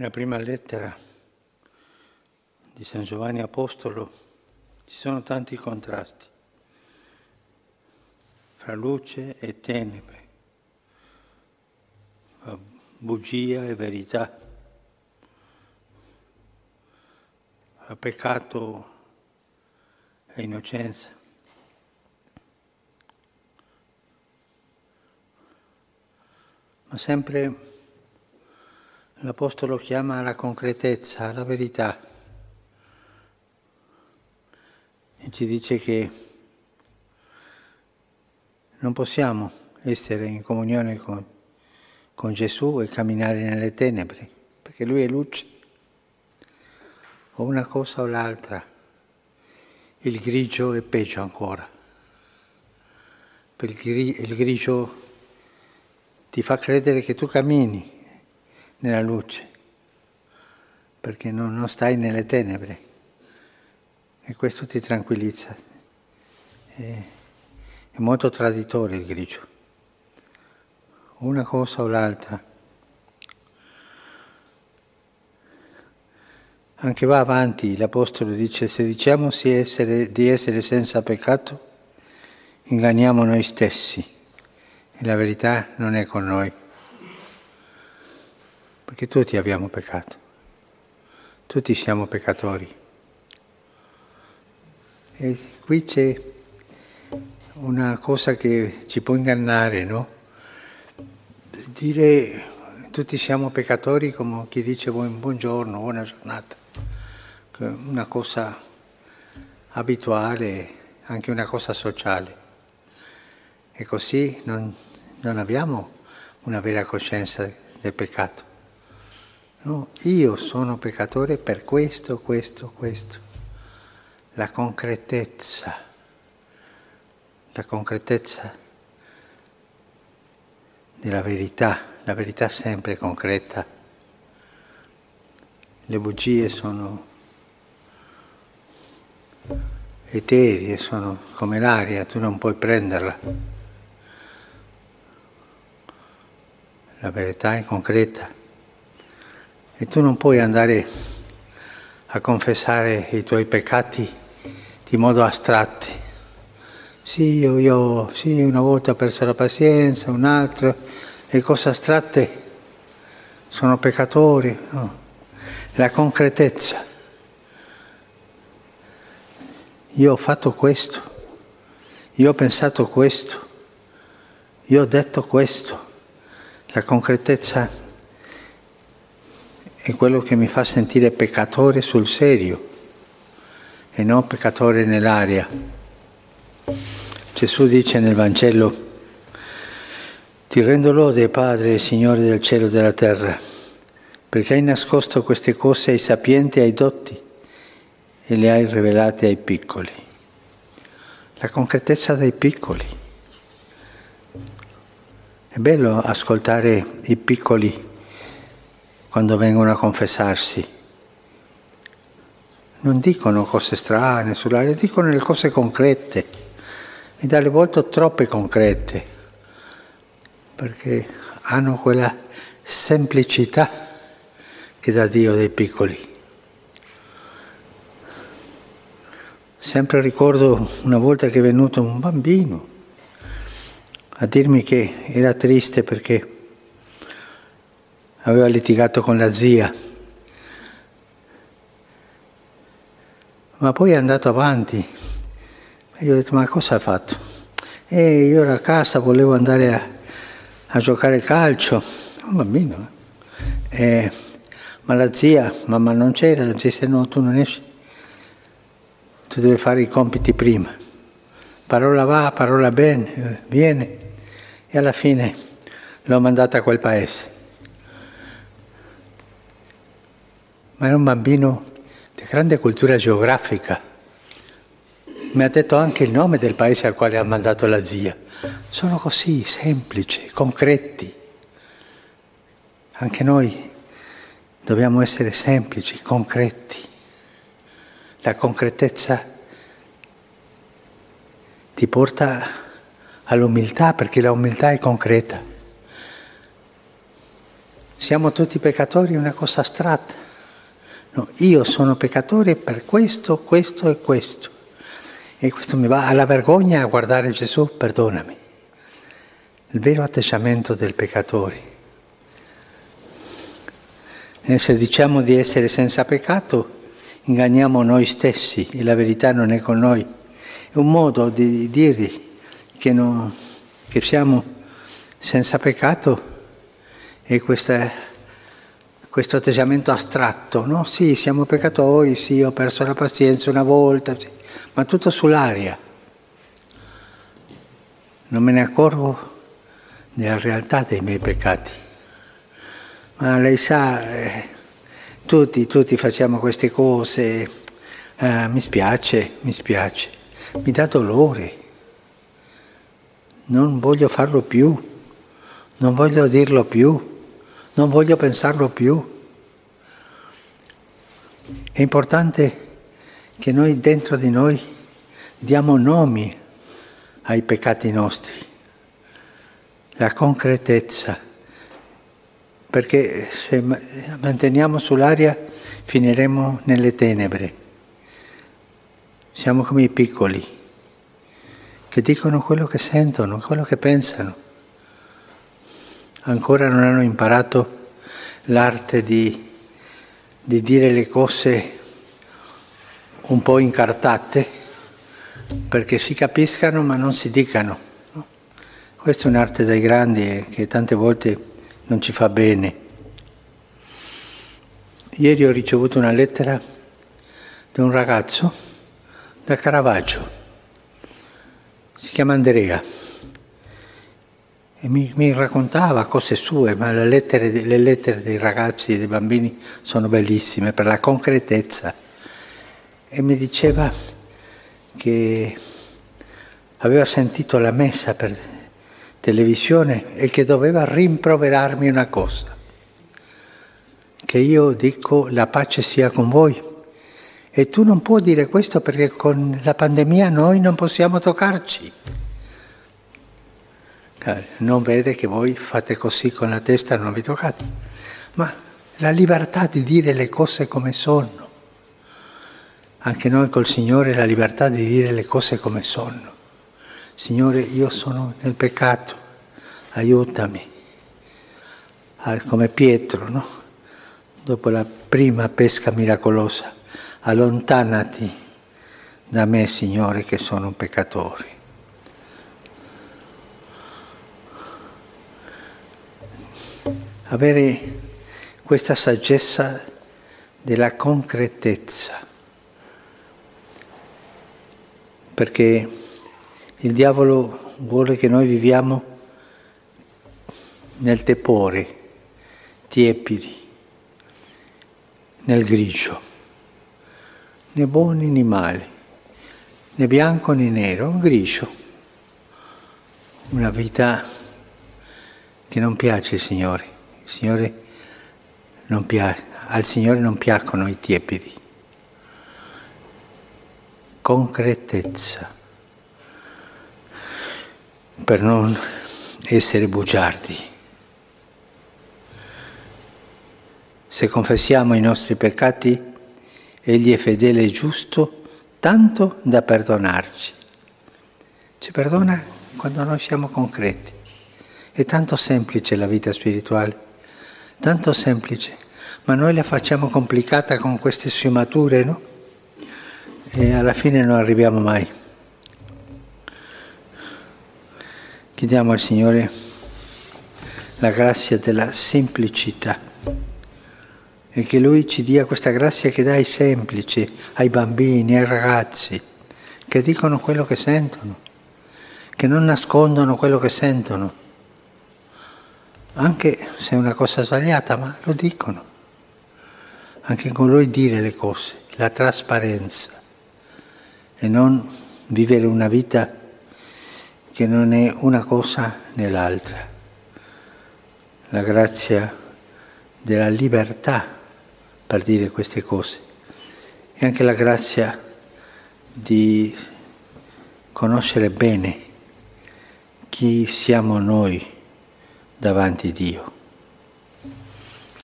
Nella prima lettera di San Giovanni Apostolo ci sono tanti contrasti fra luce e tenebre, fra bugia e verità, fra peccato e innocenza. Ma sempre l'Apostolo chiama alla concretezza, alla verità. E ci dice che non possiamo essere in comunione con, con Gesù e camminare nelle tenebre, perché Lui è luce, o una cosa o l'altra. Il grigio è peggio ancora. Il grigio ti fa credere che tu cammini nella luce, perché non, non stai nelle tenebre e questo ti tranquillizza. È, è molto traditore il grigio, una cosa o l'altra. Anche va avanti, l'Apostolo dice, se diciamo di essere, di essere senza peccato, inganniamo noi stessi e la verità non è con noi perché tutti abbiamo peccato, tutti siamo peccatori. E qui c'è una cosa che ci può ingannare, no? Dire tutti siamo peccatori come chi dice buongiorno, buona giornata, una cosa abituale, anche una cosa sociale. E così non, non abbiamo una vera coscienza del peccato. No, io sono peccatore per questo, questo, questo. La concretezza, la concretezza della verità, la verità sempre concreta. Le bugie sono eterie, sono come l'aria, tu non puoi prenderla. La verità è concreta. E tu non puoi andare a confessare i tuoi peccati di modo astratto. Sì, io, io sì, una volta ho perso la pazienza, un'altra, le cose astratte sono peccatori. No. La concretezza. Io ho fatto questo, io ho pensato questo, io ho detto questo. La concretezza è quello che mi fa sentire peccatore sul serio e non peccatore nell'aria. Gesù dice nel Vangelo, ti rendo lode Padre, Signore del cielo e della terra, perché hai nascosto queste cose ai sapienti e ai dotti e le hai rivelate ai piccoli. La concretezza dei piccoli. È bello ascoltare i piccoli quando vengono a confessarsi. Non dicono cose strane sull'aria, dicono le cose concrete e dalle volte troppe concrete, perché hanno quella semplicità che dà Dio dei piccoli. Sempre ricordo una volta che è venuto un bambino a dirmi che era triste perché aveva litigato con la zia, ma poi è andato avanti. E io ho detto, ma cosa ha fatto? E io ero a casa, volevo andare a, a giocare calcio, un bambino. Eh. E, ma la zia, mamma non c'era, la zia se no tu non esci, tu devi fare i compiti prima. Parola va, parola bene, viene. E alla fine l'ho mandata a quel paese. Ma era un bambino di grande cultura geografica. Mi ha detto anche il nome del paese al quale ha mandato la zia. Sono così semplici, concreti. Anche noi dobbiamo essere semplici, concreti. La concretezza ti porta all'umiltà perché l'umiltà è concreta. siamo tutti peccatori è una cosa astratta. No, io sono peccatore per questo, questo e questo. E questo mi va alla vergogna a guardare Gesù, perdonami. Il vero atteggiamento del peccatore. E se diciamo di essere senza peccato, inganniamo noi stessi e la verità non è con noi. È un modo di dirgli che, non, che siamo senza peccato e questa, questo atteggiamento astratto, no? Sì, siamo peccatori, sì, ho perso la pazienza una volta, sì, ma tutto sull'aria. Non me ne accorgo della realtà dei miei peccati. Ma lei sa, eh, tutti, tutti facciamo queste cose, eh, mi spiace, mi spiace, mi dà dolore, non voglio farlo più, non voglio dirlo più, non voglio pensarlo più. È importante che noi dentro di noi diamo nomi ai peccati nostri, la concretezza perché se manteniamo sull'aria finiremo nelle tenebre. Siamo come i piccoli, che dicono quello che sentono, quello che pensano. Ancora non hanno imparato l'arte di, di dire le cose un po' incartate, perché si capiscano ma non si dicano. Questa è un'arte dei grandi che tante volte non ci fa bene. Ieri ho ricevuto una lettera da un ragazzo da Caravaggio, si chiama Andrea, mi, mi raccontava cose sue, ma le lettere, le lettere dei ragazzi e dei bambini sono bellissime per la concretezza. E mi diceva che aveva sentito la messa per televisione e che doveva rimproverarmi una cosa, che io dico la pace sia con voi. E tu non puoi dire questo perché con la pandemia noi non possiamo toccarci. Non vede che voi fate così con la testa, non vi toccate. Ma la libertà di dire le cose come sono. Anche noi col Signore la libertà di dire le cose come sono. Signore, io sono nel peccato, aiutami. Come Pietro, no? Dopo la prima pesca miracolosa, allontanati da me, Signore, che sono un peccatore. Avere questa saggezza della concretezza, perché il diavolo vuole che noi viviamo nel tepore, tiepidi, nel grigio, né buoni né mali, né bianco né nero, grigio. Una vita che non piace Signore. Signore piace, al Signore non piacciono i tiepidi. Concretezza per non essere bugiardi. Se confessiamo i nostri peccati, Egli è fedele e giusto tanto da perdonarci. Ci perdona quando noi siamo concreti. È tanto semplice la vita spirituale, tanto semplice, ma noi la facciamo complicata con queste sfumature, no? E alla fine non arriviamo mai. Chiediamo al Signore la grazia della semplicità e che Lui ci dia questa grazia che dà ai semplici, ai bambini, ai ragazzi, che dicono quello che sentono, che non nascondono quello che sentono, anche se è una cosa sbagliata, ma lo dicono. Anche con Lui dire le cose, la trasparenza e non vivere una vita che non è una cosa né l'altra. La grazia della libertà per dire queste cose e anche la grazia di conoscere bene chi siamo noi davanti Dio.